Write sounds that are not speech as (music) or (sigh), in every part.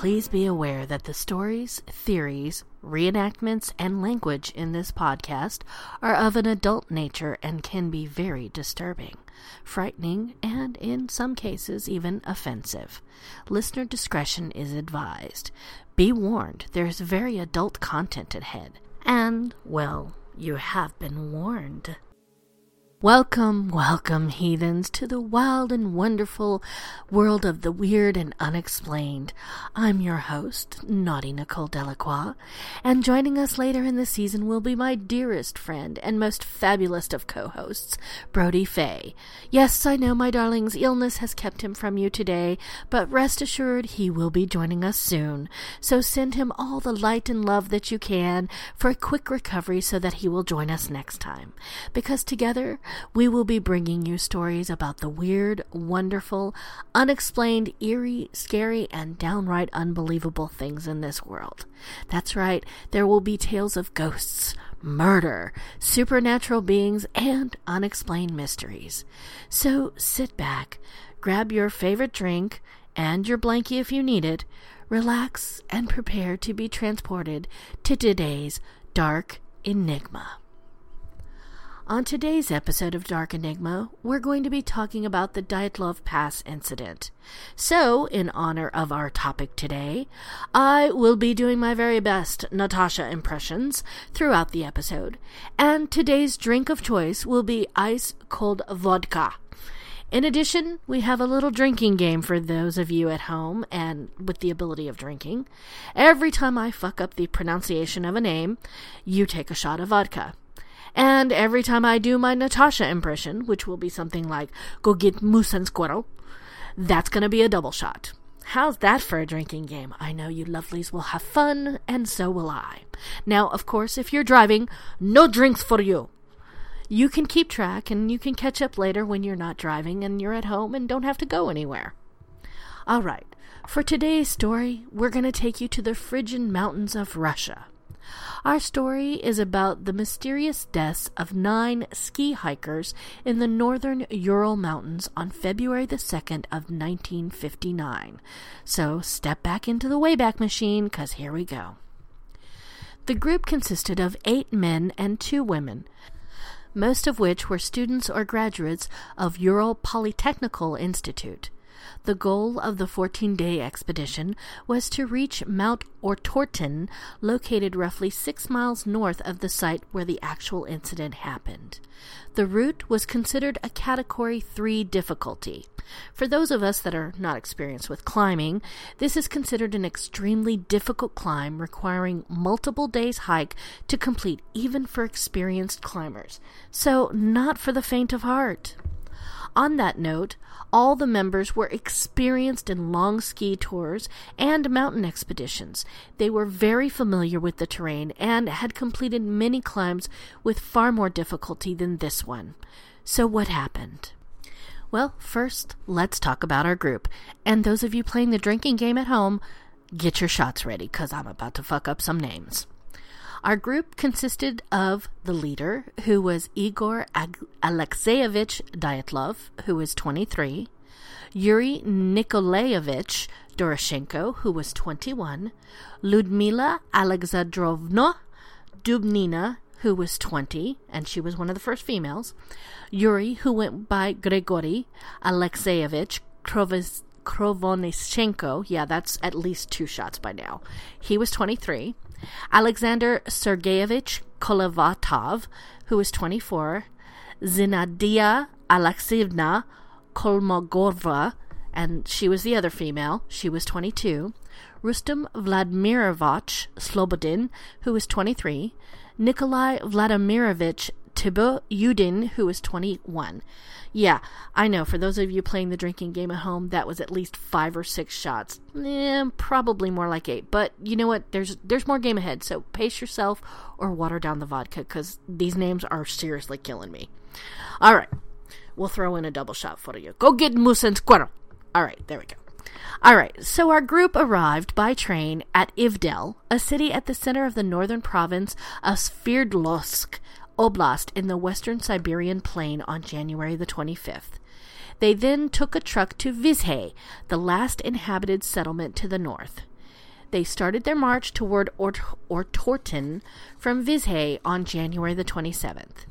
Please be aware that the stories, theories, reenactments, and language in this podcast are of an adult nature and can be very disturbing, frightening, and in some cases even offensive. Listener discretion is advised. Be warned, there is very adult content ahead. And, well, you have been warned. Welcome, welcome, heathens, to the wild and wonderful world of the weird and unexplained. I'm your host, Naughty Nicole Delacroix, and joining us later in the season will be my dearest friend and most fabulous of co-hosts, Brody Fay. Yes, I know, my darling's illness has kept him from you today, but rest assured he will be joining us soon. So send him all the light and love that you can for a quick recovery so that he will join us next time. Because together, we will be bringing you stories about the weird, wonderful, unexplained, eerie, scary, and downright unbelievable things in this world. That's right, there will be tales of ghosts, murder, supernatural beings, and unexplained mysteries. So sit back, grab your favorite drink, and your blankie if you need it, relax, and prepare to be transported to today's dark enigma. On today's episode of Dark Enigma, we're going to be talking about the Dyatlov Pass incident. So, in honor of our topic today, I will be doing my very best Natasha impressions throughout the episode, and today's drink of choice will be ice cold vodka. In addition, we have a little drinking game for those of you at home and with the ability of drinking. Every time I fuck up the pronunciation of a name, you take a shot of vodka. And every time I do my Natasha impression, which will be something like, go get moose and squirrel, that's going to be a double shot. How's that for a drinking game? I know you lovelies will have fun, and so will I. Now, of course, if you're driving, no drinks for you. You can keep track and you can catch up later when you're not driving and you're at home and don't have to go anywhere. All right, for today's story, we're going to take you to the Phrygian mountains of Russia. Our story is about the mysterious deaths of nine ski hikers in the northern Ural Mountains on February the 2nd of 1959. So step back into the Wayback Machine, because here we go. The group consisted of eight men and two women, most of which were students or graduates of Ural Polytechnical Institute. The goal of the 14 day expedition was to reach Mount Ortorten, located roughly six miles north of the site where the actual incident happened. The route was considered a Category 3 difficulty. For those of us that are not experienced with climbing, this is considered an extremely difficult climb requiring multiple days' hike to complete, even for experienced climbers. So, not for the faint of heart. On that note, all the members were experienced in long ski tours and mountain expeditions. They were very familiar with the terrain and had completed many climbs with far more difficulty than this one. So, what happened? Well, first, let's talk about our group. And those of you playing the drinking game at home, get your shots ready because I'm about to fuck up some names. Our group consisted of the leader, who was Igor Ag- Alexeyevich Dyatlov, who was 23, Yuri Nikolaevich Doroshenko, who was 21, Ludmila Alexandrovna Dubnina, who was 20, and she was one of the first females, Yuri, who went by Grigory Alexeyevich Krovanichenko. Yeah, that's at least two shots by now. He was 23. Alexander Sergeyevich Kolevatov, who was 24, Zinadia Alexeyevna Kolmogorova, and she was the other female, she was 22, Rustem Vladimirovich Slobodin, who was 23, Nikolai Vladimirovich Thibaut Yudin, who was 21. Yeah, I know. For those of you playing the drinking game at home, that was at least five or six shots. Eh, probably more like eight. But you know what? There's there's more game ahead. So pace yourself or water down the vodka because these names are seriously killing me. All right, we'll throw in a double shot for you. Go get moose and squirrel. All right, there we go. All right, so our group arrived by train at Ivdel, a city at the center of the northern province of Sverdlovsk, Oblast in the western Siberian plain on January the 25th. They then took a truck to Vizhay, the last inhabited settlement to the north. They started their march toward Ort- Ortorten from Vizhay on January the 27th.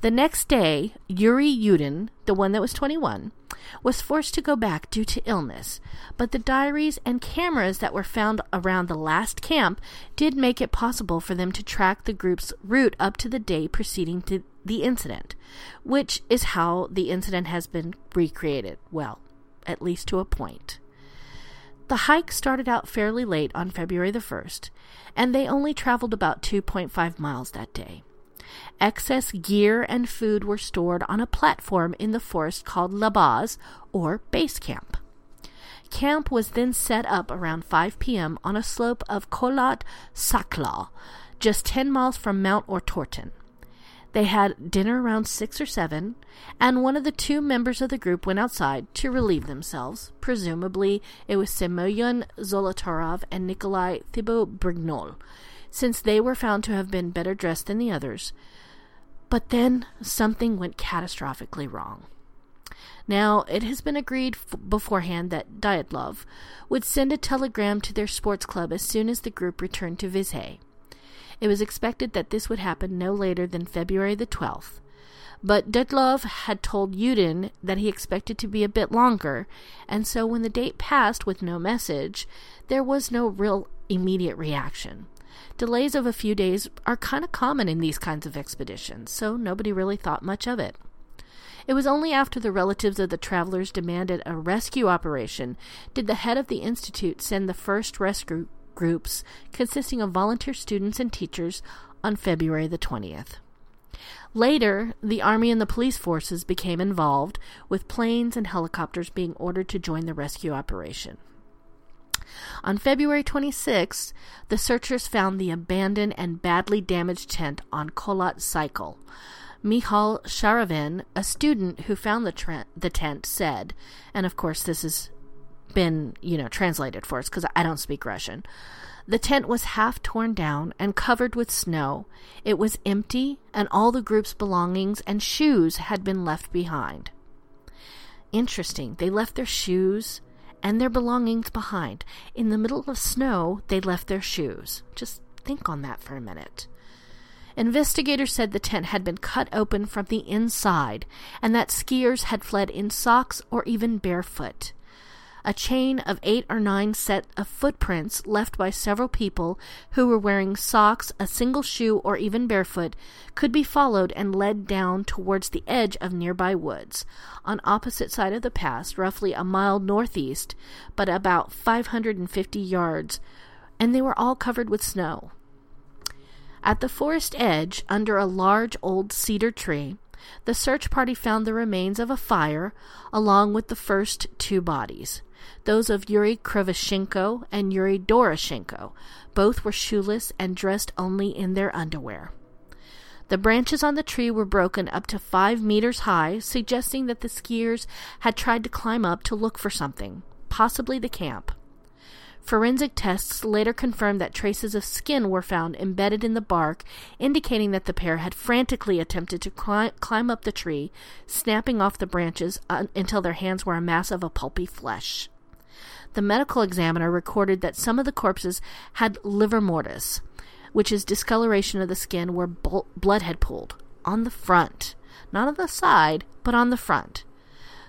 The next day, Yuri Yudin, the one that was 21, was forced to go back due to illness, but the diaries and cameras that were found around the last camp did make it possible for them to track the group's route up to the day preceding the incident, which is how the incident has been recreated, well, at least to a point. The hike started out fairly late on February the 1st, and they only traveled about 2.5 miles that day. Excess gear and food were stored on a platform in the forest called La Base, or base camp. Camp was then set up around 5 p.m. on a slope of Kholat Syakhl, just 10 miles from Mount Ortorten. They had dinner around 6 or 7, and one of the two members of the group went outside to relieve themselves. Presumably, it was Semyon Zolotarov and Nikolai Thibeaux-Brignolle since they were found to have been better dressed than the others. But then something went catastrophically wrong. Now, it has been agreed f- beforehand that Dyatlov would send a telegram to their sports club as soon as the group returned to Vizhay. It was expected that this would happen no later than February the 12th. But Dyatlov had told Yudin that he expected to be a bit longer, and so when the date passed with no message, there was no real immediate reaction. Delays of a few days are kind of common in these kinds of expeditions, so nobody really thought much of it. It was only after the relatives of the travelers demanded a rescue operation did the head of the institute send the first rescue groups, consisting of volunteer students and teachers, on February the 20th. Later, the Army and the police forces became involved, with planes and helicopters being ordered to join the rescue operation. On February 26, the searchers found the abandoned and badly damaged tent on Kholat Syakhl. Michal Sharavin, a student who found the, the tent, said, and of course this has been, you know, translated for us because I don't speak Russian. The tent was half torn down and covered with snow. It was empty, and all the group's belongings and shoes had been left behind. Interesting. They left their shoes and their belongings behind. In the middle of snow, they left their shoes. Just think on that for a minute. Investigators said the tent had been cut open from the inside and that skiers had fled in socks or even barefoot. A chain of eight or nine set of footprints left by several people who were wearing socks, a single shoe, or even barefoot could be followed and led down towards the edge of nearby woods, on opposite side of the pass, roughly a mile northeast, but about 550 yards, and they were all covered with snow. At the forest edge, under a large old cedar tree, the search party found the remains of a fire along with the first two bodies those of Yuri Krivoshenko and Yuri Doroshenko. Both were shoeless and dressed only in their underwear. The branches on the tree were broken up to five meters high, suggesting that the skiers had tried to climb up to look for something, possibly the camp. Forensic tests later confirmed that traces of skin were found embedded in the bark, indicating that the pair had frantically attempted to climb, climb up the tree, snapping off the branches uh, until their hands were a mass of a pulpy flesh. The medical examiner recorded that some of the corpses had livor mortis, which is discoloration of the skin where blood had pooled, on the front. Not on the side, but on the front.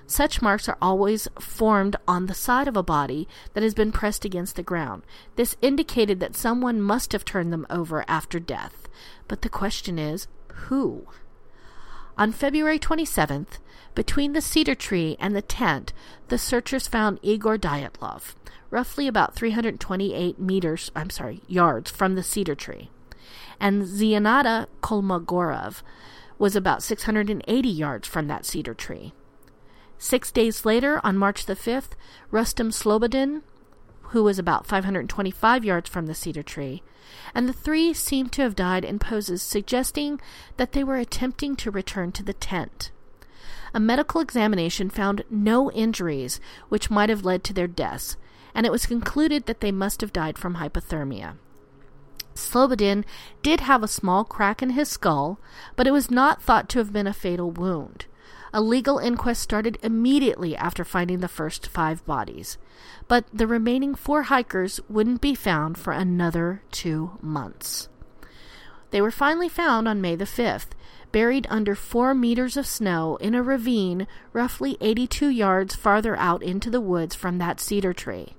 Such marks are always formed on the side of a body that has been pressed against the ground. This indicated that someone must have turned them over after death. But the question is, who? On February 27th, between the cedar tree and the tent, the searchers found Igor Dyatlov, roughly about 328 meters, I'm sorry, yards from the cedar tree. And Zianata Kolmogorov was about 680 yards from that cedar tree. Six days later, on March the 5th, Rustem Slobodin, who was about 525 yards from the cedar tree, and the three seemed to have died in poses suggesting that they were attempting to return to the tent. A medical examination found no injuries which might have led to their deaths, and it was concluded that they must have died from hypothermia. Slobodin did have a small crack in his skull, but it was not thought to have been a fatal wound. A legal inquest started immediately after finding the first five bodies, but the remaining four hikers wouldn't be found for another two months. They were finally found on May the 5th, buried under four meters of snow in a ravine roughly 82 yards farther out into the woods from that cedar tree.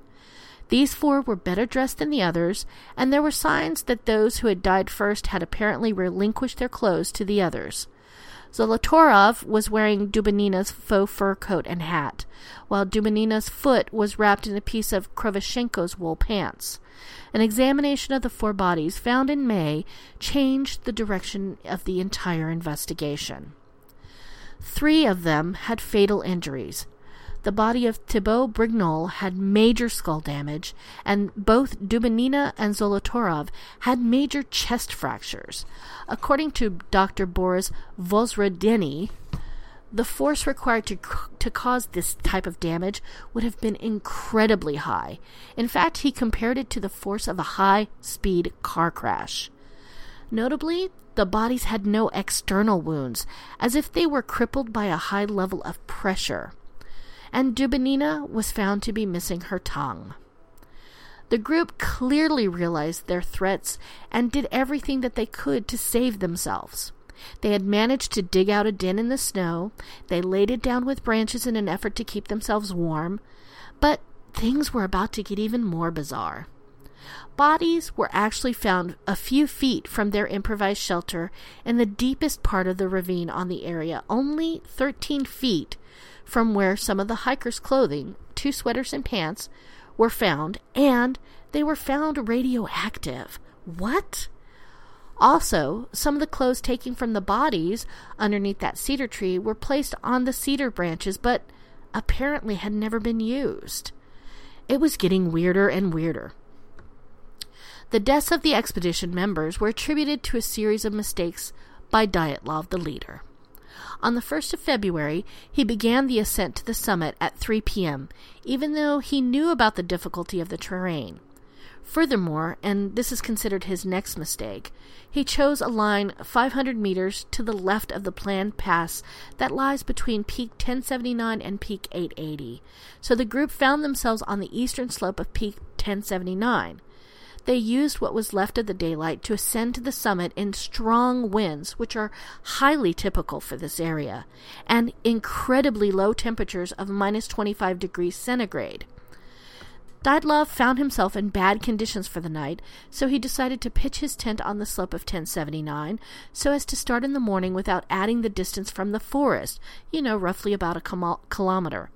These four were better dressed than the others, and there were signs that those who had died first had apparently relinquished their clothes to the others. Zolotarov was wearing Dubinina's faux fur coat and hat, while Dubinina's foot was wrapped in a piece of Krovoshenko's wool pants. An examination of the four bodies found in May changed the direction of the entire investigation. Three of them had fatal injuries, the body of Thibeaux-Brignolle had major skull damage, and both Dubinina and Zolotarov had major chest fractures. According to Dr. Boris Vozrozhdenny, the force required to, to cause this type of damage would have been incredibly high. In fact, he compared it to the force of a high speed car crash. Notably, the bodies had no external wounds, as if they were crippled by a high level of pressure and Dubinina was found to be missing her tongue. The group clearly realized their threats and did everything that they could to save themselves. They had managed to dig out a den in the snow. They laid it down with branches in an effort to keep themselves warm. But things were about to get even more bizarre. Bodies were actually found a few feet from their improvised shelter in the deepest part of the ravine on the area, only 13 feet from where some of the hikers' clothing, two sweaters and pants, were found, and they were found radioactive. What? Also, some of the clothes taken from the bodies underneath that cedar tree were placed on the cedar branches, but apparently had never been used. It was getting weirder and weirder. The deaths of the expedition members were attributed to a series of mistakes by Dyatlov, the leader. On the 1st of February, he began the ascent to the summit at 3 p.m., even though he knew about the difficulty of the terrain. Furthermore, and this is considered his next mistake, he chose a line 500 meters to the left of the planned pass that lies between Peak 1079 and Peak 880. So the group found themselves on the eastern slope of Peak 1079. They used what was left of the daylight to ascend to the summit in strong winds, which are highly typical for this area, and incredibly low temperatures of minus 25 degrees centigrade. Dyatlov found himself in bad conditions for the night, so he decided to pitch his tent on the slope of 1079 so as to start in the morning without adding the distance from the forest, you know, roughly about a kilometer,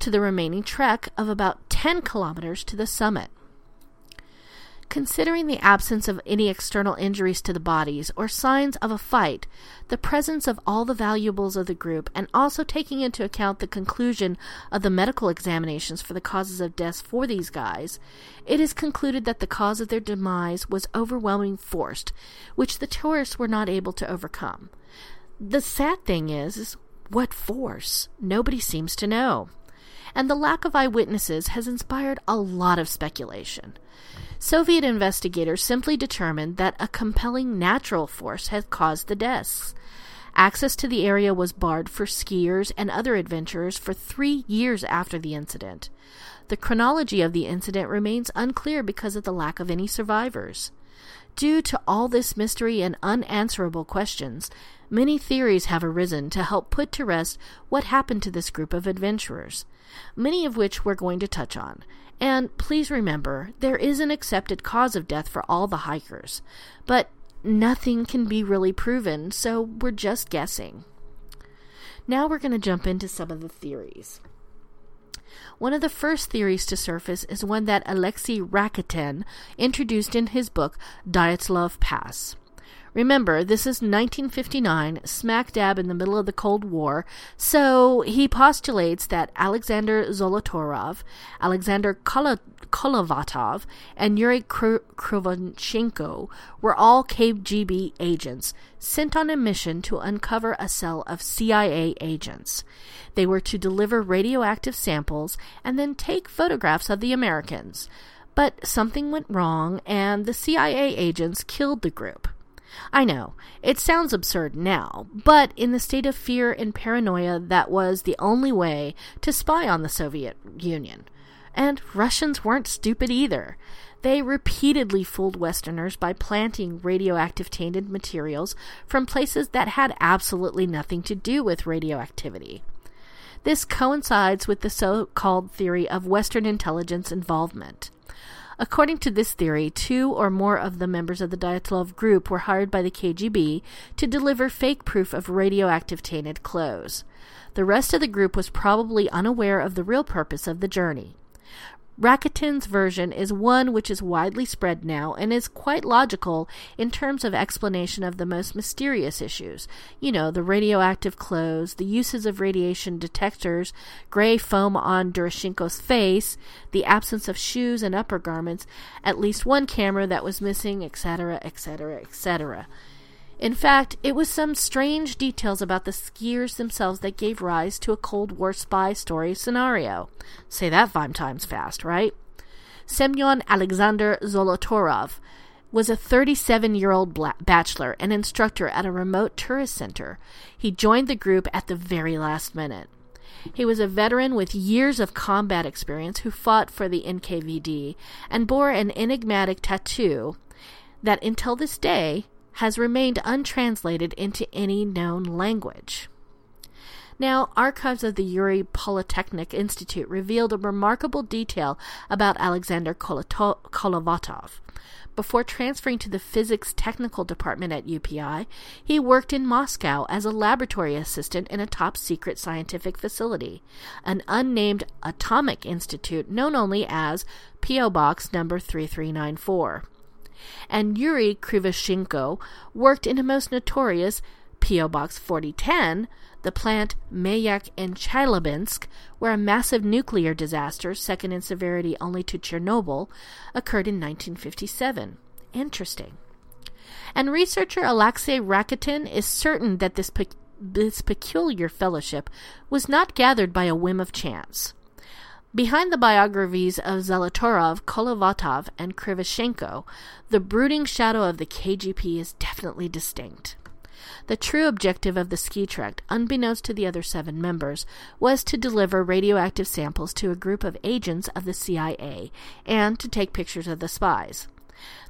to the remaining trek of about 10 kilometers to the summit. Considering the absence of any external injuries to the bodies or signs of a fight, the presence of all the valuables of the group, and also taking into account the conclusion of the medical examinations for the causes of death for these guys, it is concluded that the cause of their demise was overwhelming force, which the tourists were not able to overcome. The sad thing is, is what force? Nobody seems to know. And the lack of eyewitnesses has inspired a lot of speculation. Soviet investigators simply determined that a compelling natural force had caused the deaths. Access to the area was barred for skiers and other adventurers for three years after the incident. The chronology of the incident remains unclear because of the lack of any survivors. Due to all this mystery and unanswerable questions, many theories have arisen to help put to rest what happened to this group of adventurers, many of which we're going to touch on, and please remember, there is an accepted cause of death for all the hikers, but nothing can be really proven, so we're just guessing. Now we're going to jump into some of the theories. One of the first theories to surface is one that Alexei Rakitin introduced in his book Dyatlov Pass. Remember, this is 1959, smack dab in the middle of the Cold War, so he postulates that Alexander Zolotarov, Alexander Kolevatov, and Yuri Krovoshenko were all KGB agents sent on a mission to uncover a cell of CIA agents. They were to deliver radioactive samples and then take photographs of the Americans. But something went wrong, and the CIA agents killed the group. I know, it sounds absurd now, but in the state of fear and paranoia, that was the only way to spy on the Soviet Union. And Russians weren't stupid either. They repeatedly fooled Westerners by planting radioactive tainted materials from places that had absolutely nothing to do with radioactivity. This coincides with the so called theory of Western intelligence involvement. According to this theory, two or more of the members of the Dyatlov group were hired by the KGB to deliver fake proof of radioactive tainted clothes. The rest of the group was probably unaware of the real purpose of the journey. Rakitin's version is one which is widely spread now and is quite logical in terms of explanation of the most mysterious issues. You know, the radioactive clothes, the uses of radiation detectors, gray foam on Doroshenko's face, the absence of shoes and upper garments, at least one camera that was missing, etc., etc., etc. In fact, it was some strange details about the skiers themselves that gave rise to a Cold War spy story scenario. Say that five times fast, right? Semyon Alexander Zolotorov was a 37 year old bachelor and instructor at a remote tourist center. He joined the group at the very last minute. He was a veteran with years of combat experience who fought for the NKVD and bore an enigmatic tattoo that until this day has remained untranslated into any known language. Now, archives of the Ural Polytechnic Institute revealed a remarkable detail about Alexander Kolevatov. Before transferring to the physics technical department at UPI, he worked in Moscow as a laboratory assistant in a top secret scientific facility, an unnamed atomic institute known only as P.O. Box number 3394 and Yuri Krivoshenko worked in a most notorious P.O. Box 4010, the plant Mayak in Chelyabinsk, where a massive nuclear disaster, second in severity only to Chernobyl, occurred in 1957. Interesting. And researcher Alexei Rakitin is certain that this, pe- this peculiar fellowship was not gathered by a whim of chance. Behind the biographies of Zolotorov, Kolevatov, and Krivoshenko, the brooding shadow of the KGB is definitely distinct. The true objective of the ski trek, unbeknownst to the other seven members, was to deliver radioactive samples to a group of agents of the CIA and to take pictures of the spies.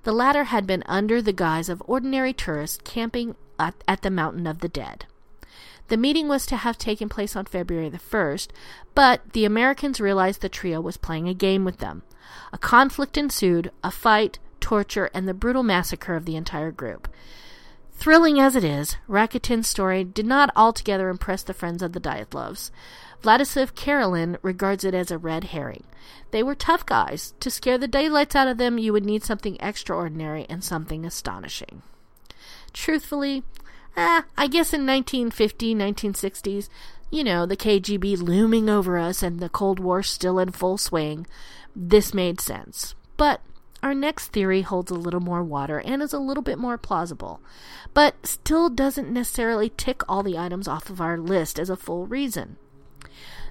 The latter had been under the guise of ordinary tourists camping at, at the Mountain of the Dead. The meeting was to have taken place on February the 1st, but the Americans realized the trio was playing a game with them. A conflict ensued, a fight, torture, and the brutal massacre of the entire group. Thrilling as it is, Rakitin's story did not altogether impress the friends of the Dyatlovs. Vladislav Karelin regards it as a red herring. They were tough guys. To scare the daylights out of them, you would need something extraordinary and something astonishing. Truthfully, eh, I guess in 1950, 1960s, you know, the KGB looming over us and the Cold War still in full swing, this made sense. But our next theory holds a little more water and is a little bit more plausible, but still doesn't necessarily tick all the items off of our list as a full reason.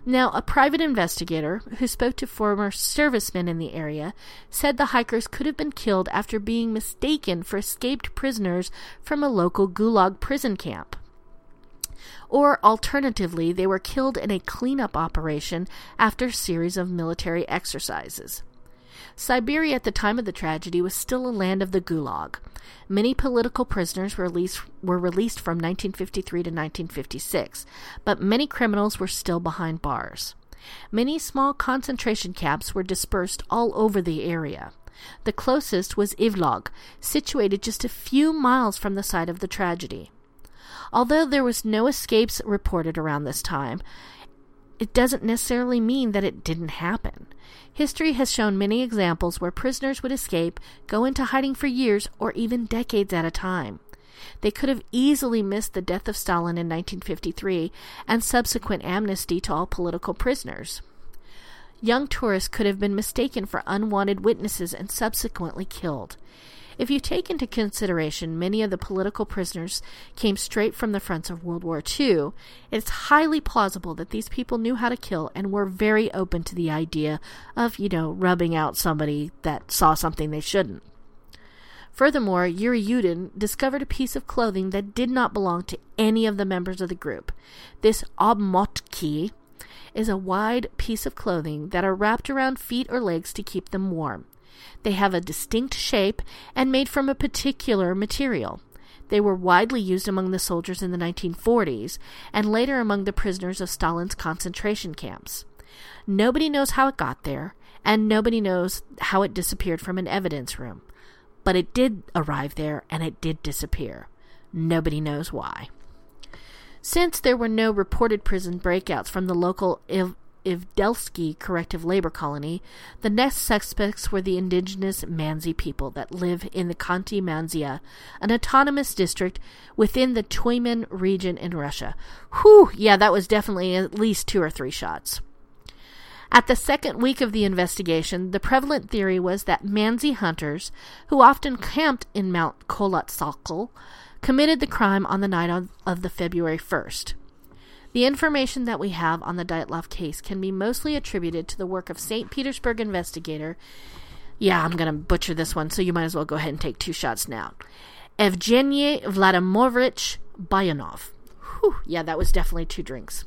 Now, a private investigator who spoke to former servicemen in the area said the hikers could have been killed after being mistaken for escaped prisoners from a local gulag prison camp. Or alternatively, they were killed in a cleanup operation after a series of military exercises. Siberia at the time of the tragedy was still a land of the Gulag. Many political prisoners were released, were released from 1953 to 1956, but many criminals were still behind bars. Many small concentration camps were dispersed all over the area. The closest was Ivlog, situated just a few miles from the site of the tragedy. Although there was no escapes reported around this time, it doesn't necessarily mean that it didn't happen. History has shown many examples where prisoners would escape, go into hiding for years or even decades at a time. They could have easily missed the death of Stalin in 1953 and subsequent amnesty to all political prisoners. Young tourists could have been mistaken for unwanted witnesses and subsequently killed. If you take into consideration many of the political prisoners came straight from the fronts of World War II, it's highly plausible that these people knew how to kill and were very open to the idea of, you know, rubbing out somebody that saw something they shouldn't. Furthermore, Yuri Yudin discovered a piece of clothing that did not belong to any of the members of the group. This obmotki is a wide piece of clothing that are wrapped around feet or legs to keep them warm. They have a distinct shape and made from a particular material. They were widely used among the soldiers in the 1940s and later among the prisoners of Stalin's concentration camps. Nobody knows how it got there, and nobody knows how it disappeared from an evidence room. But it did arrive there and it did disappear. Nobody knows why. Since there were no reported prison breakouts from the local Ivdelsky corrective labor colony, the next suspects were the indigenous Mansi people that live in the Khanty Mansia, an autonomous district within the Tyumen region in Russia. Whew, yeah, that was definitely at least two or three shots. At the second week of the investigation, the prevalent theory was that Mansi hunters, who often camped in Mount Kholat Syakhl, committed the crime on the night of, of the February 1st. The information that we have on the Dyatlov case can be mostly attributed to the work of St. Petersburg investigator. Yeah, I'm going to butcher this one, so you might as well go ahead and take two shots now. Evgeny Vladimirovich Buyanov. Whew, yeah, that was definitely two drinks.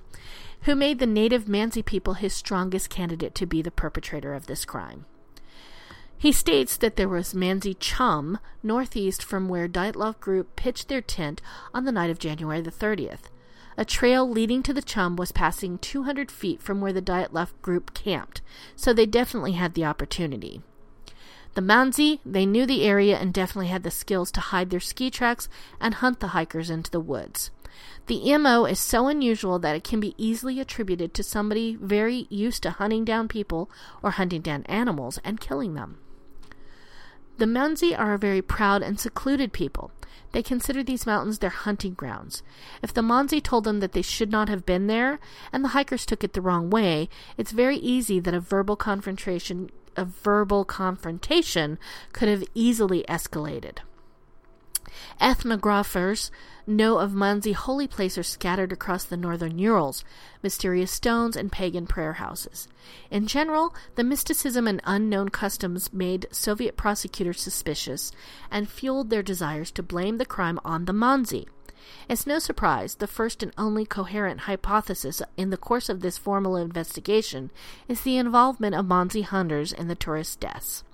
Who made the native Mansi people his strongest candidate to be the perpetrator of this crime. He states that there was Mansi Chum, northeast from where Dyatlov Group pitched their tent on the night of January the 30th. A trail leading to the chum was passing 200 feet from where the Dyatlov group camped, so they definitely had the opportunity. The Mansi, they knew the area and definitely had the skills to hide their ski tracks and hunt the hikers into the woods. The MO is so unusual that it can be easily attributed to somebody very used to hunting down people or hunting down animals and killing them. The Mansi are a very proud and secluded people. They consider these mountains their hunting grounds. If the Mansi told them that they should not have been there, and the hikers took it the wrong way, it's very easy that a verbal confrontation a verbal confrontation could have easily escalated. Ethnographers know of Mansi holy places scattered across the northern Urals, mysterious stones, and pagan prayer houses. In general, the mysticism and unknown customs made Soviet prosecutors suspicious and fueled their desires to blame the crime on the Mansi. It's no surprise the first and only coherent hypothesis in the course of this formal investigation is the involvement of Mansi hunters in the tourist deaths.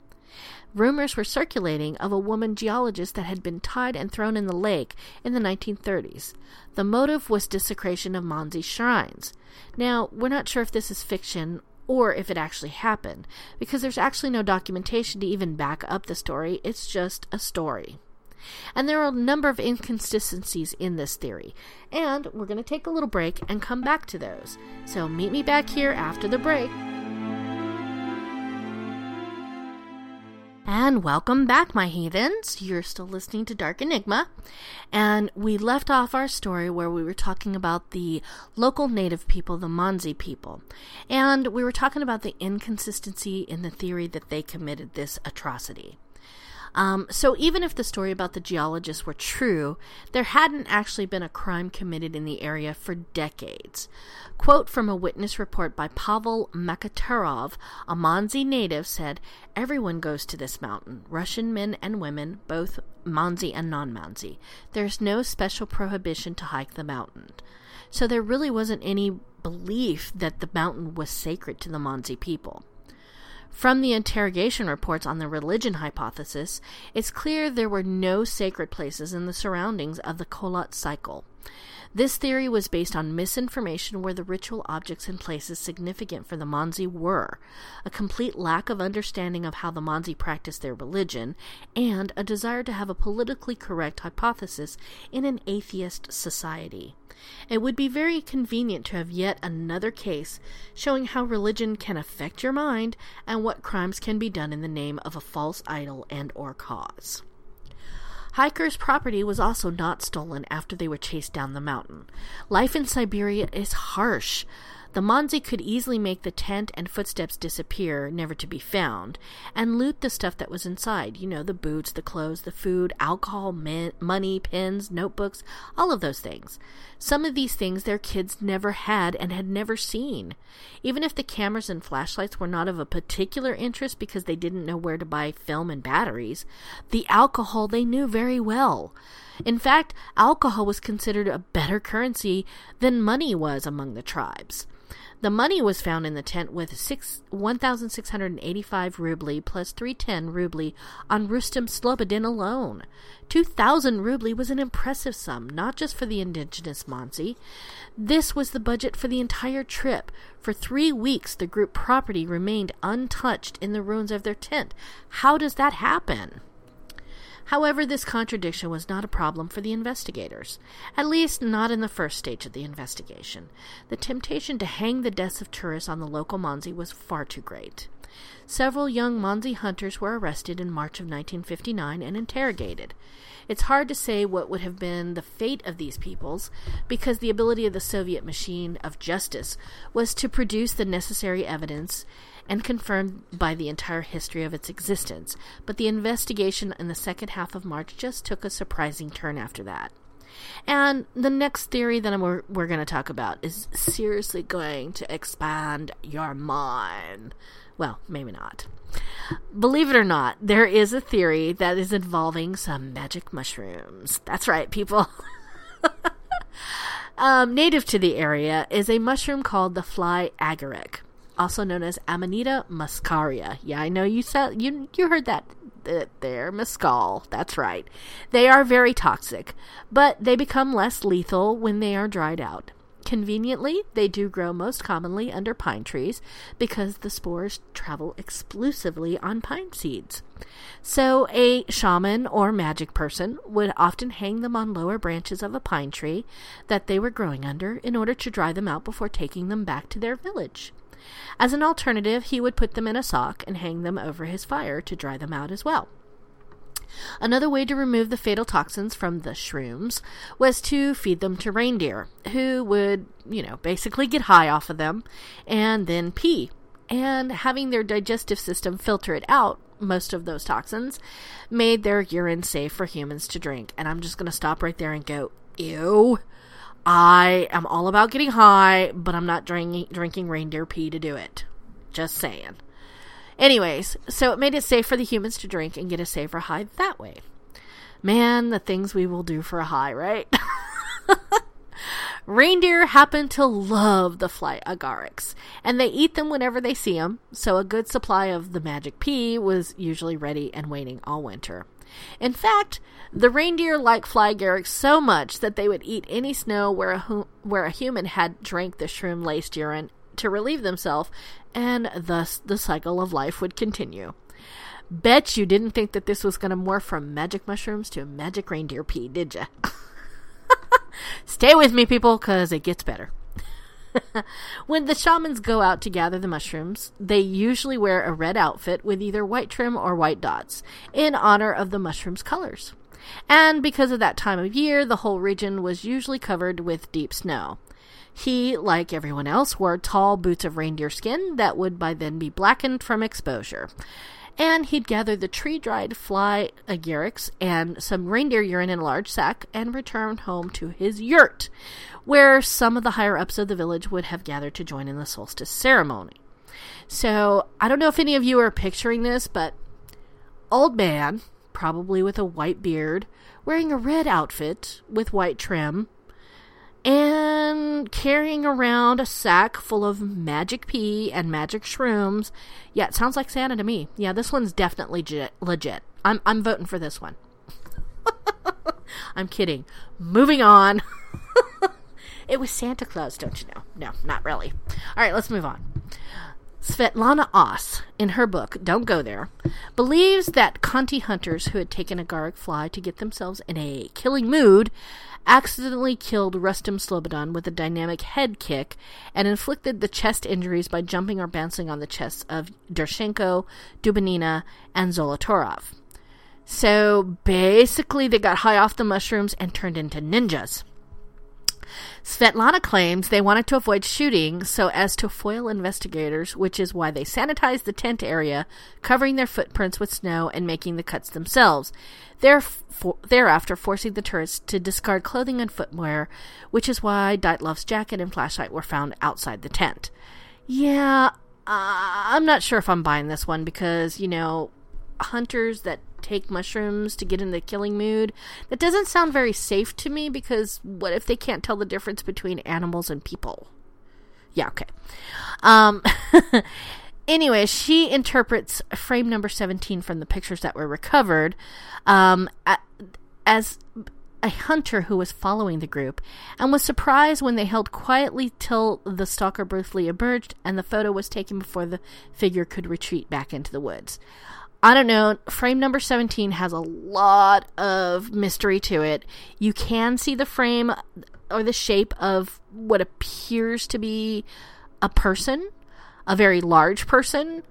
Rumors were circulating of a woman geologist that had been tied and thrown in the lake in the 1930s. The motive was desecration of Mansi shrines. Now, we're not sure if this is fiction or if it actually happened, because there's actually no documentation to even back up the story. It's just a story. And there are a number of inconsistencies in this theory. And we're going to take a little break and come back to those. So meet me back here after the break. And welcome back, my heathens. You're still listening to Dark Enigma. And we left off our story where we were talking about the local native people, the Mansi people. And we were talking about the inconsistency in the theory that they committed this atrocity. Um, so even if the story about the geologists were true, there hadn't actually been a crime committed in the area for decades. Quote from a witness report by Pavel Makatarov, a Mansi native, said, Everyone goes to this mountain, Russian men and women, both Mansi and non Mansi. There's no special prohibition to hike the mountain. So there really wasn't any belief that the mountain was sacred to the Mansi people. From the interrogation reports on the religion hypothesis, it's clear there were no sacred places in the surroundings of the Kholat Syakhl. This theory was based on misinformation where the ritual objects and places significant for the Mansi were, a complete lack of understanding of how the Mansi practiced their religion, and a desire to have a politically correct hypothesis in an atheist society. It would be very convenient to have yet another case showing how religion can affect your mind and what crimes can be done in the name of a false idol and or cause. Hikers' property was also not stolen after they were chased down the mountain. Life in Siberia is harsh. The Mansi could easily make the tent and footsteps disappear, never to be found, and loot the stuff that was inside. You know, the boots, the clothes, the food, alcohol, money, pens, notebooks, all of those things. Some of these things their kids never had and had never seen. Even if the cameras and flashlights were not of a particular interest because they didn't know where to buy film and batteries, the alcohol they knew very well. In fact, alcohol was considered a better currency than money was among the tribes. The money was found in the tent with 1,685 rubli plus 310 rubli on Rustem Slobodin alone. 2,000 rubli was an impressive sum, not just for the indigenous Mansi. This was the budget for the entire trip. For three weeks, the group property remained untouched in the ruins of their tent. How does that happen? However, this contradiction was not a problem for the investigators, at least not in the first stage of the investigation. The temptation to hang the deaths of tourists on the local Mansi was far too great. Several young Mansi hunters were arrested in March of 1959 and interrogated. It's hard to say what would have been the fate of these peoples because the ability of the Soviet machine of justice was to produce the necessary evidence and confirmed by the entire history of its existence, but the investigation in the second half of March just took a surprising turn after that. And the next theory that we're, we're going to talk about is seriously going to expand your mind. Well, maybe not. Believe it or not, there is a theory that is involving some magic mushrooms. That's right, people. (laughs) um, native to the area is a mushroom called the fly agaric also known as Amanita muscaria. Yeah, I know you said you you heard that there, mescal. That's right. They are very toxic, but they become less lethal when they are dried out. Conveniently, they do grow most commonly under pine trees because the spores travel exclusively on pine seeds. So, a shaman or magic person would often hang them on lower branches of a pine tree that they were growing under in order to dry them out before taking them back to their village. As an alternative, he would put them in a sock and hang them over his fire to dry them out as well. Another way to remove the fatal toxins from the shrooms was to feed them to reindeer, who would, you know, basically get high off of them and then pee. And having their digestive system filter it out, most of those toxins, made their urine safe for humans to drink. And I'm just going to stop right there and go, ew. I am all about getting high, but I'm not drinking drinking reindeer pee to do it. Just saying. Anyways, so it made it safe for the humans to drink and get a safer high that way. Man, the things we will do for a high, right? (laughs) Reindeer happen to love the fly agarics, and they eat them whenever they see them, so a good supply of the magic pee was usually ready and waiting all winter. In fact, the reindeer like fly agarics so much that they would eat any snow where a, hu- where a human had drank the shroom laced urine to relieve themselves, and thus the cycle of life would continue. Bet you didn't think that this was going to morph from magic mushrooms to magic reindeer pee, did ya? (laughs) Stay with me, people, because it gets better. (laughs) when the shamans go out to gather the mushrooms, they usually wear a red outfit with either white trim or white dots in honor of the mushrooms' colors. And because of that time of year, the whole region was usually covered with deep snow. He, like everyone else, wore tall boots of reindeer skin that would by then be blackened from exposure. And he'd gather the tree dried fly agarics and some reindeer urine in a large sack and return home to his yurt, where some of the higher ups of the village would have gathered to join in the solstice ceremony. So I don't know if any of you are picturing this, but old man, probably with a white beard, wearing a red outfit with white trim, and carrying around a sack full of magic pee and magic shrooms. Yeah, it sounds like Santa to me. Yeah, this one's definitely legit. I'm I'm voting for this one. (laughs) I'm kidding. Moving on. (laughs) It was Santa Claus, don't you know? No, not really. All right, let's move on. Svetlana Oss, in her book Don't Go There, believes that Khanty hunters who had taken a agaric fly to get themselves in a killing mood accidentally killed Rustem Slobodin with a dynamic head kick and inflicted the chest injuries by jumping or bouncing on the chests of Dershenko, Dubinina, and Zolotorov. So basically, they got high off the mushrooms and turned into ninjas. Svetlana claims they wanted to avoid shooting so as to foil investigators, which is why they sanitized the tent area, covering their footprints with snow and making the cuts themselves. thereafter, forcing the tourists to discard clothing and footwear, which is why Dyatlov's jacket and flashlight were found outside the tent. Yeah, uh, I'm not sure if I'm buying this one because, you know, hunters that take mushrooms to get in the killing mood. That doesn't sound very safe to me because what if they can't tell the difference between animals and people? Yeah, okay. Um, (laughs) anyway, she interprets frame number 17 from the pictures that were recovered um, as a hunter who was following the group and was surprised when they held quietly till the stalker briefly emerged and the photo was taken before the figure could retreat back into the woods. I don't know. Frame number 17 has a lot of mystery to it. You can see the frame or the shape of what appears to be a person, a very large person.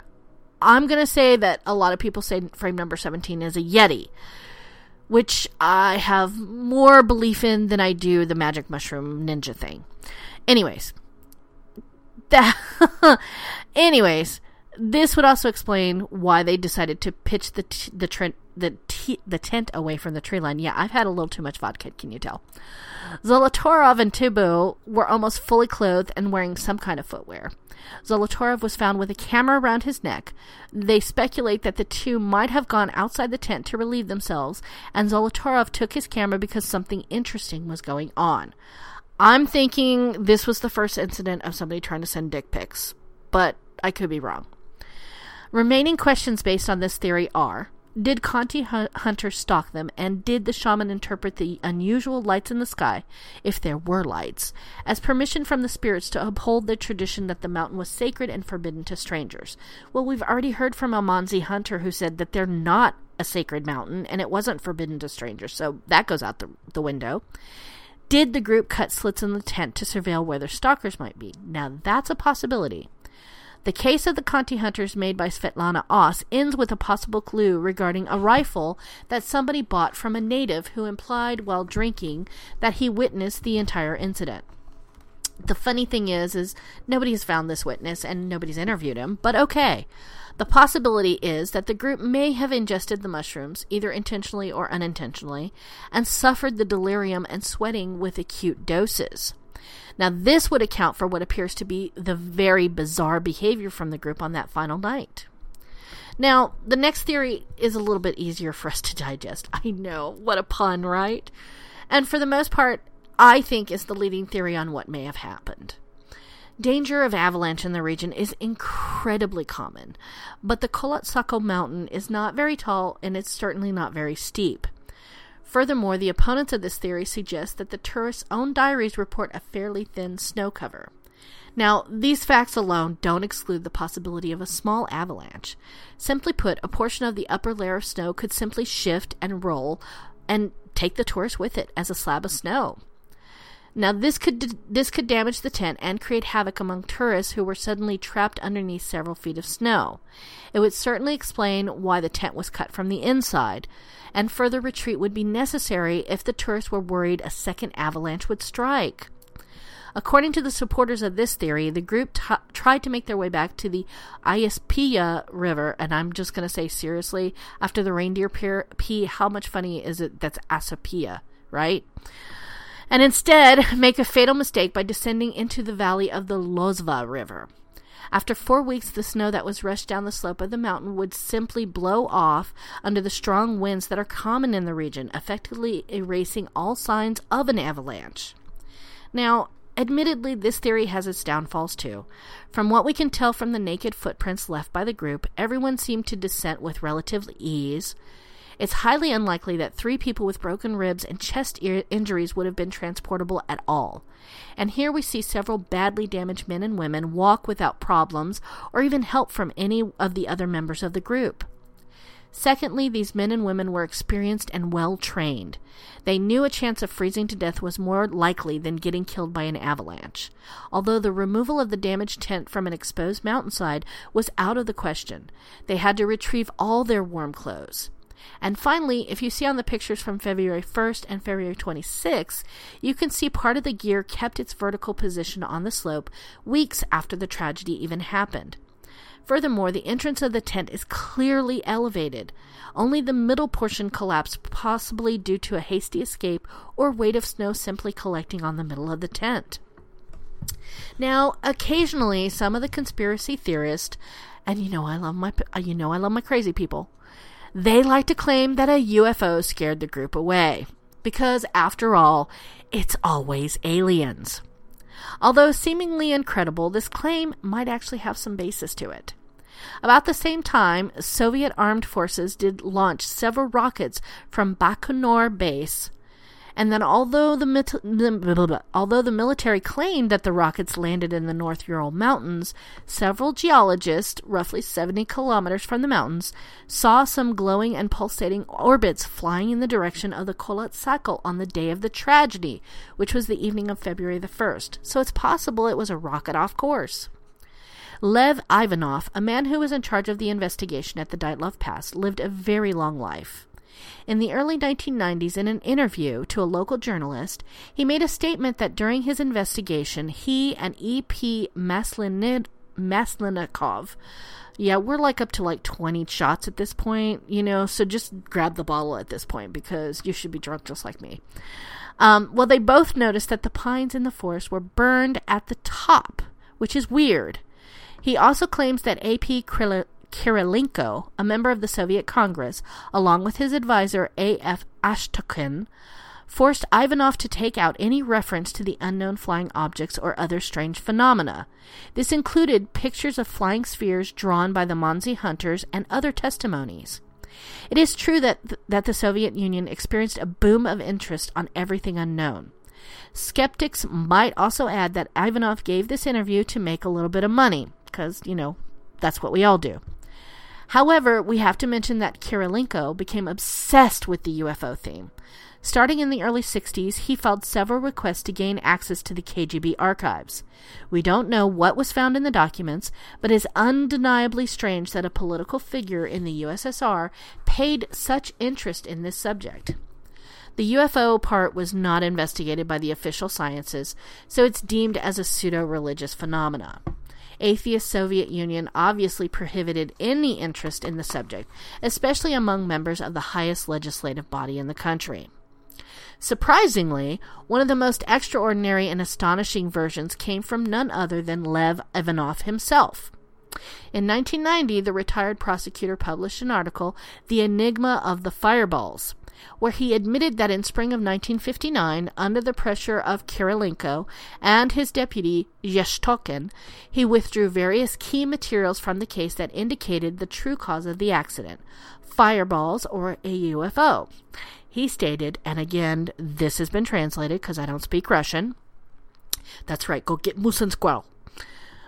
I'm going to say that a lot of people say frame number 17 is a Yeti, which I have more belief in than I do the magic mushroom ninja thing. Anyways, that (laughs) anyways, this would also explain why they decided to pitch the t- the the t- the tent away from the tree line. Yeah, I've had a little too much vodka, can you tell? Zolotarov and Thibeaux were almost fully clothed and wearing some kind of footwear. Zolotarov was found with a camera around his neck. They speculate that the two might have gone outside the tent to relieve themselves, and Zolotarov took his camera because something interesting was going on. I'm thinking this was the first incident of somebody trying to send dick pics, but I could be wrong. Remaining questions based on this theory are Did Khanty Hunter stalk them, and did the shaman interpret the unusual lights in the sky, if there were lights, as permission from the spirits to uphold the tradition that the mountain was sacred and forbidden to strangers? Well, we've already heard from Almanzi Hunter who said that they're not a sacred mountain and it wasn't forbidden to strangers, so that goes out the, the window. Did the group cut slits in the tent to surveil where their stalkers might be? Now, that's a possibility. The case of the Khanty hunters made by Svetlana Oss ends with a possible clue regarding a rifle that somebody bought from a native who implied while drinking that he witnessed the entire incident. The funny thing is is nobody has found this witness and nobody's interviewed him, but okay. The possibility is that the group may have ingested the mushrooms, either intentionally or unintentionally, and suffered the delirium and sweating with acute doses. Now, this would account for what appears to be the very bizarre behavior from the group on that final night. Now, the next theory is a little bit easier for us to digest. (laughs) I know, what a pun, right? And for the most part, I think is the leading theory on what may have happened. Danger of avalanche in the region is incredibly common, but the Kholat Syakhl mountain is not very tall and it's certainly not very steep. Furthermore, the opponents of this theory suggest that the tourists' own diaries report a fairly thin snow cover. Now, these facts alone don't exclude the possibility of a small avalanche. Simply put, a portion of the upper layer of snow could simply shift and roll and take the tourists with it as a slab of snow. Now, this could this could damage the tent and create havoc among tourists who were suddenly trapped underneath several feet of snow. It would certainly explain why the tent was cut from the inside, and further retreat would be necessary if the tourists were worried a second avalanche would strike. According to the supporters of this theory, the group t- tried to make their way back to the Auspiya River, and I'm just going to say seriously, after the reindeer pee, how much funny is it that's Auspiya, right? And instead make a fatal mistake by descending into the valley of the Lozva River. After four weeks, the snow that was rushed down the slope of the mountain would simply blow off under the strong winds that are common in the region, effectively erasing all signs of an avalanche. Now, admittedly, this theory has its downfalls too. From what we can tell from the naked footprints left by the group, everyone seemed to descend with relative ease. It's highly unlikely that three people with broken ribs and chest injuries would have been transportable at all. And here we see several badly damaged men and women walk without problems or even help from any of the other members of the group. Secondly, these men and women were experienced and well trained. They knew a chance of freezing to death was more likely than getting killed by an avalanche. Although the removal of the damaged tent from an exposed mountainside was out of the question, they had to retrieve all their warm clothes. And finally, if you see on the pictures from February 1st and February 26th, you can see part of the gear kept its vertical position on the slope weeks after the tragedy even happened. Furthermore, the entrance of the tent is clearly elevated. Only the middle portion collapsed, possibly due to a hasty escape or weight of snow simply collecting on the middle of the tent. Now, occasionally, some of the conspiracy theorists, and you know I love my you know I love my crazy people, they like to claim that a UFO scared the group away. Because, after all, it's always aliens. Although seemingly incredible, this claim might actually have some basis to it. About the same time, Soviet armed forces did launch several rockets from Baikonur base and then although the, although the military claimed that the rockets landed in the North Ural Mountains, several geologists, roughly 70 kilometers from the mountains, saw some glowing and pulsating orbits flying in the direction of the Kholat Syakhl on the day of the tragedy, which was the evening of February the 1st. So it's possible it was a rocket off course. Lev Ivanov, a man who was in charge of the investigation at the Dyatlov Pass, lived a very long life. In the early 1990s, in an interview to a local journalist, he made a statement that during his investigation, he and E.P. Maslennikov, yeah, we're like up to like 20 shots at this point, you know, so just grab the bottle at this point because you should be drunk just like me. Um, well, they both noticed that the pines in the forest were burned at the top, which is weird. He also claims that A.P. Kirilenko, a member of the Soviet Congress, along with his advisor A.F. Eshtokin, forced Ivanov to take out any reference to the unknown flying objects or other strange phenomena. This included pictures of flying spheres drawn by the Mansi hunters and other testimonies. It is true that, th- that the Soviet Union experienced a boom of interest on everything unknown. Skeptics might also add that Ivanov gave this interview to make a little bit of money, because, you know, that's what we all do. However, we have to mention that Kirilenko became obsessed with the UFO theme. Starting in the early 60s, he filed several requests to gain access to the KGB archives. We don't know what was found in the documents, but it is undeniably strange that a political figure in the USSR paid such interest in this subject. The UFO part was not investigated by the official sciences, so it's deemed as a pseudo religious phenomena atheist Soviet Union obviously prohibited any interest in the subject, especially among members of the highest legislative body in the country. Surprisingly, one of the most extraordinary and astonishing versions came from none other than Lev Ivanov himself. In 1990, the retired prosecutor published an article, The Enigma of the Fireballs, where he admitted that in spring of 1959, under the pressure of Kirilenko and his deputy Eshtokin, he withdrew various key materials from the case that indicated the true cause of the accident fireballs or a UFO. He stated, and again, this has been translated because I don't speak Russian. That's right, go get moose squirrel.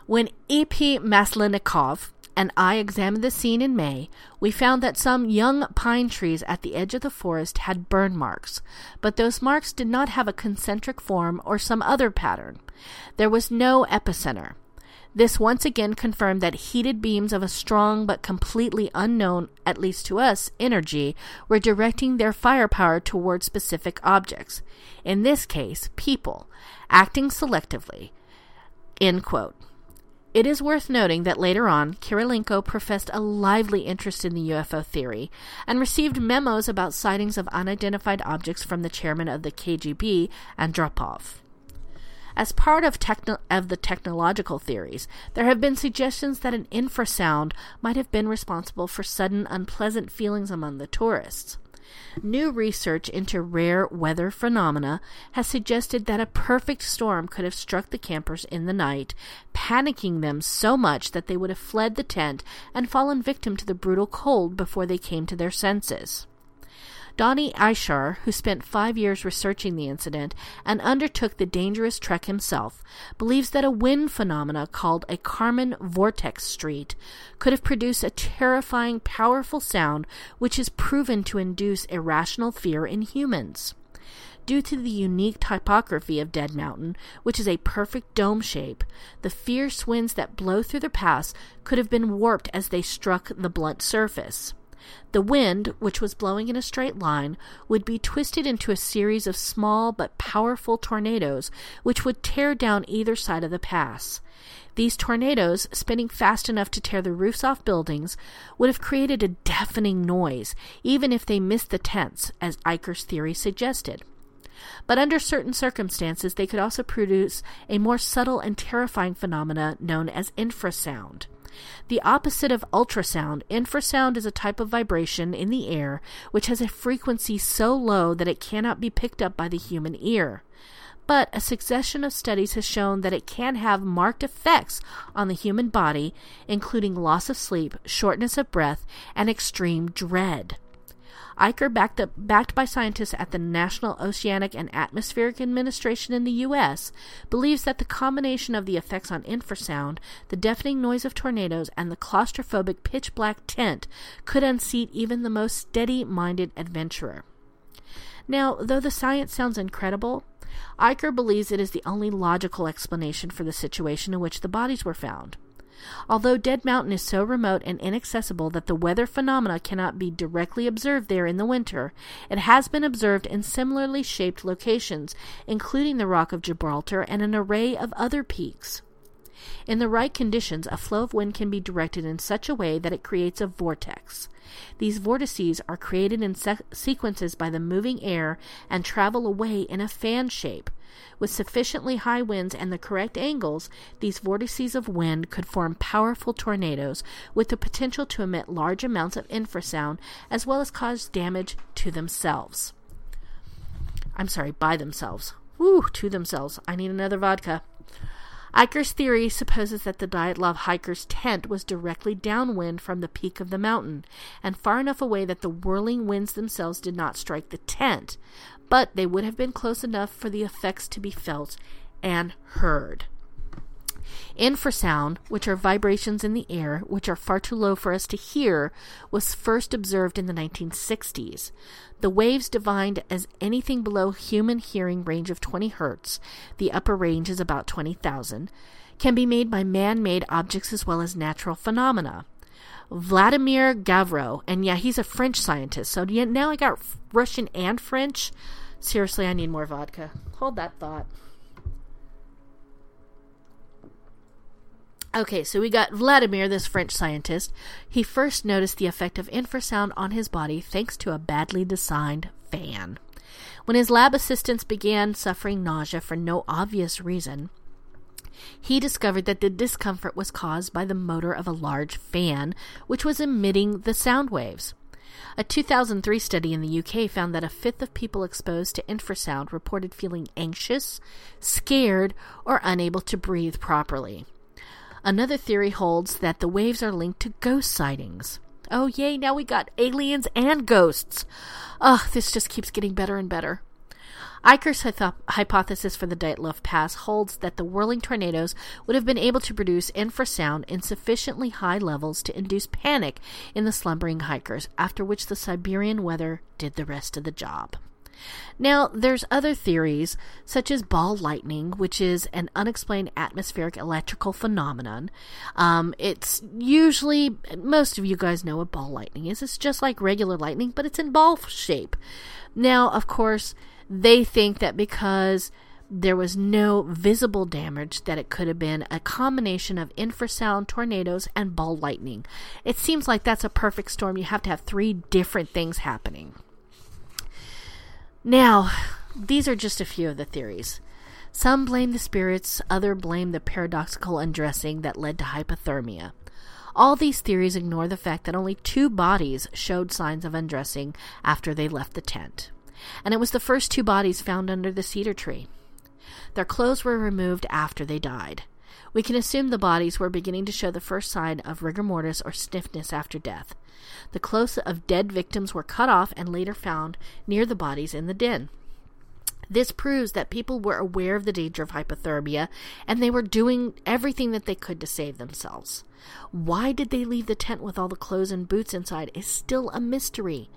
When E.P. Maslennikov, and I examined the scene in May, we found that some young pine trees at the edge of the forest had burn marks, but those marks did not have a concentric form or some other pattern. There was no epicenter. This once again confirmed that heated beams of a strong but completely unknown, at least to us, energy were directing their firepower toward specific objects. In this case, people, acting selectively. End quote. It is worth noting that later on, Kirilenko professed a lively interest in the UFO theory and received memos about sightings of unidentified objects from the chairman of the KGB, Andropov. As part of, techno- of the technological theories, there have been suggestions that an infrasound might have been responsible for sudden unpleasant feelings among the tourists. New research into rare weather phenomena has suggested that a perfect storm could have struck the campers in the night, panicking them so much that they would have fled the tent and fallen victim to the brutal cold before they came to their senses. Donnie Eichar, who spent five years researching the incident and undertook the dangerous trek himself, believes that a wind phenomena called a Kármán vortex street could have produced a terrifying, powerful sound which is proven to induce irrational fear in humans. Due to the unique typography of Dead Mountain, which is a perfect dome shape, the fierce winds that blow through the pass could have been warped as they struck the blunt surface. The wind, which was blowing in a straight line, would be twisted into a series of small but powerful tornadoes which would tear down either side of the pass. These tornadoes, spinning fast enough to tear the roofs off buildings, would have created a deafening noise, even if they missed the tents, as Eichar's theory suggested. But under certain circumstances, they could also produce a more subtle and terrifying phenomena known as infrasound. The opposite of ultrasound, infrasound is a type of vibration in the air which has a frequency so low that it cannot be picked up by the human ear. But a succession of studies has shown that it can have marked effects on the human body, including loss of sleep, shortness of breath, and extreme dread. Eichar, backed, up, backed by scientists at the National Oceanic and Atmospheric Administration in the U.S., believes that the combination of the effects on infrasound, the deafening noise of tornadoes, and the claustrophobic pitch black tent could unseat even the most steady minded adventurer. Now, though the science sounds incredible, Eichar believes it is the only logical explanation for the situation in which the bodies were found. Although Dead Mountain is so remote and inaccessible that the weather phenomena cannot be directly observed there in the winter, it has been observed in similarly shaped locations, including the Rock of Gibraltar and an array of other peaks. In the right conditions, a flow of wind can be directed in such a way that it creates a vortex. These vortices are created in se- sequences by the moving air and travel away in a fan shape. With sufficiently high winds and the correct angles, these vortices of wind could form powerful tornadoes with the potential to emit large amounts of infrasound as well as cause damage to themselves. I'm sorry, by themselves. Woo, to themselves. I need another vodka. Eichar's theory supposes that the Dyatlov hiker's tent was directly downwind from the peak of the mountain, and far enough away that the whirling winds themselves did not strike the tent, but they would have been close enough for the effects to be felt and heard. Infrasound, which are vibrations in the air which are far too low for us to hear, was first observed in the 1960s. The waves defined as anything below human hearing range of 20 hertz, the upper range is about 20,000, can be made by man made objects as well as natural phenomena. Vladimir Gavreau, and yeah, he's a French scientist, so yeah, now I got Russian and French. Seriously, I need more vodka. Hold that thought. Okay, so we got Vladimir, this French scientist. He first noticed the effect of infrasound on his body thanks to a badly designed fan. When his lab assistants began suffering nausea for no obvious reason, he discovered that the discomfort was caused by the motor of a large fan, which was emitting the sound waves. A 2003 study in the UK found that a fifth of people exposed to infrasound reported feeling anxious, scared, or unable to breathe properly. Another theory holds that the waves are linked to ghost sightings. Oh, yay, now we got aliens and ghosts. Ugh, this just keeps getting better and better. Eichar's hypothesis for the Dyatlov Pass holds that the whirling tornadoes would have been able to produce infrasound in sufficiently high levels to induce panic in the slumbering hikers, after which the Siberian weather did the rest of the job. Now, there's other theories, such as ball lightning, which is an unexplained atmospheric electrical phenomenon. Um, it's usually, most of you guys know what ball lightning is. It's just like regular lightning, but it's in ball shape. Now, of course, they think that because there was no visible damage that it could have been a combination of infrasound tornadoes and ball lightning. It seems like that's a perfect storm. You have to have three different things happening. Now, these are just a few of the theories. Some blame the spirits, others blame the paradoxical undressing that led to hypothermia. All these theories ignore the fact that only two bodies showed signs of undressing after they left the tent, and it was the first two bodies found under the cedar tree. Their clothes were removed after they died. We can assume the bodies were beginning to show the first sign of rigor mortis or stiffness after death. The clothes of dead victims were cut off and later found near the bodies in the den. This proves that people were aware of the danger of hypothermia and they were doing everything that they could to save themselves. Why did they leave the tent with all the clothes and boots inside is still a mystery.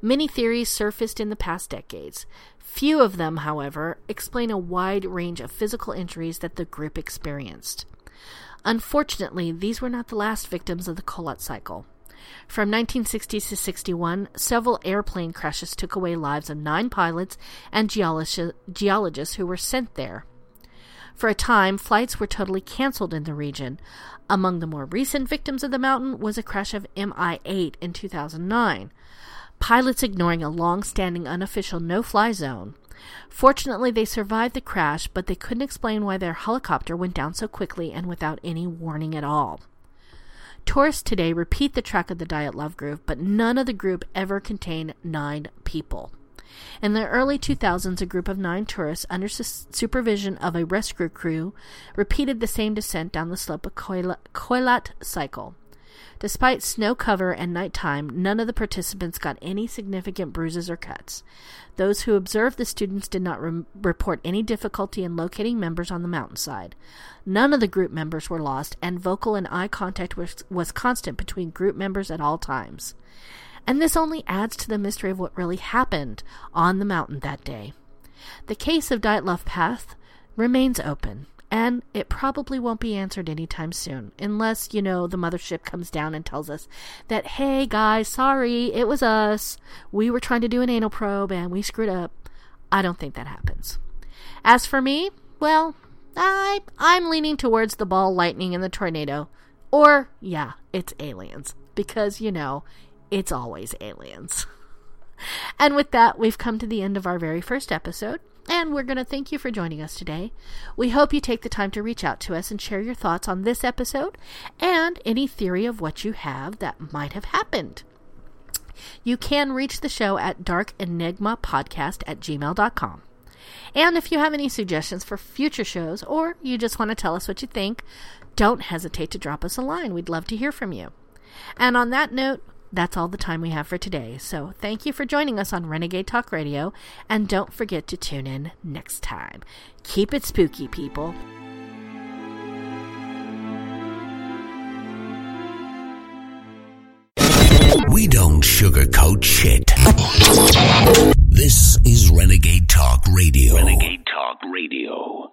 Many theories surfaced in the past decades. Few of them, however, explain a wide range of physical injuries that the group experienced. Unfortunately, these were not the last victims of the Kholat Syakhl. From 1960 to 61, several airplane crashes took away lives of nine pilots and geologi- geologists who were sent there. For a time, flights were totally canceled in the region. Among the more recent victims of the mountain was a crash of Mi 8 in 2009, pilots ignoring a long standing unofficial no fly zone. Fortunately, they survived the crash, but they couldn't explain why their helicopter went down so quickly and without any warning at all. Tourists today repeat the track of the Dyatlov group, but none of the group ever contained nine people. In the early 2000s, a group of nine tourists, under su- supervision of a rescue crew, repeated the same descent down the slope of Kholat Syakhl. Despite snow cover and nighttime, none of the participants got any significant bruises or cuts. Those who observed the students did not re- report any difficulty in locating members on the mountainside. None of the group members were lost, and vocal and eye contact was, was constant between group members at all times. And this only adds to the mystery of what really happened on the mountain that day. The case of Dyatlov Pass remains open and it probably won't be answered anytime soon unless you know the mothership comes down and tells us that hey guys sorry it was us. We were trying to do an anal probe and we screwed up. I don't think that happens. As for me well i i'm leaning towards the ball lightning and the tornado. Or yeah it's aliens. Because you know it's always aliens. (laughs) And with that we've come to the end of our very first episode and we're going to thank you for joining us today. We hope you take the time to reach out to us and share your thoughts on this episode and any theory of what you have that might have happened. You can reach the show at darkenigmapodcast at gmail.com. And if you have any suggestions for future shows or you just want to tell us what you think, don't hesitate to drop us a line. We'd love to hear from you. And on that note, that's all the time we have for today. So thank you for joining us on Renegade Talk Radio, and don't forget to tune in next time. Keep it spooky, people. We don't sugarcoat shit. This is Renegade Talk Radio. Renegade Talk Radio.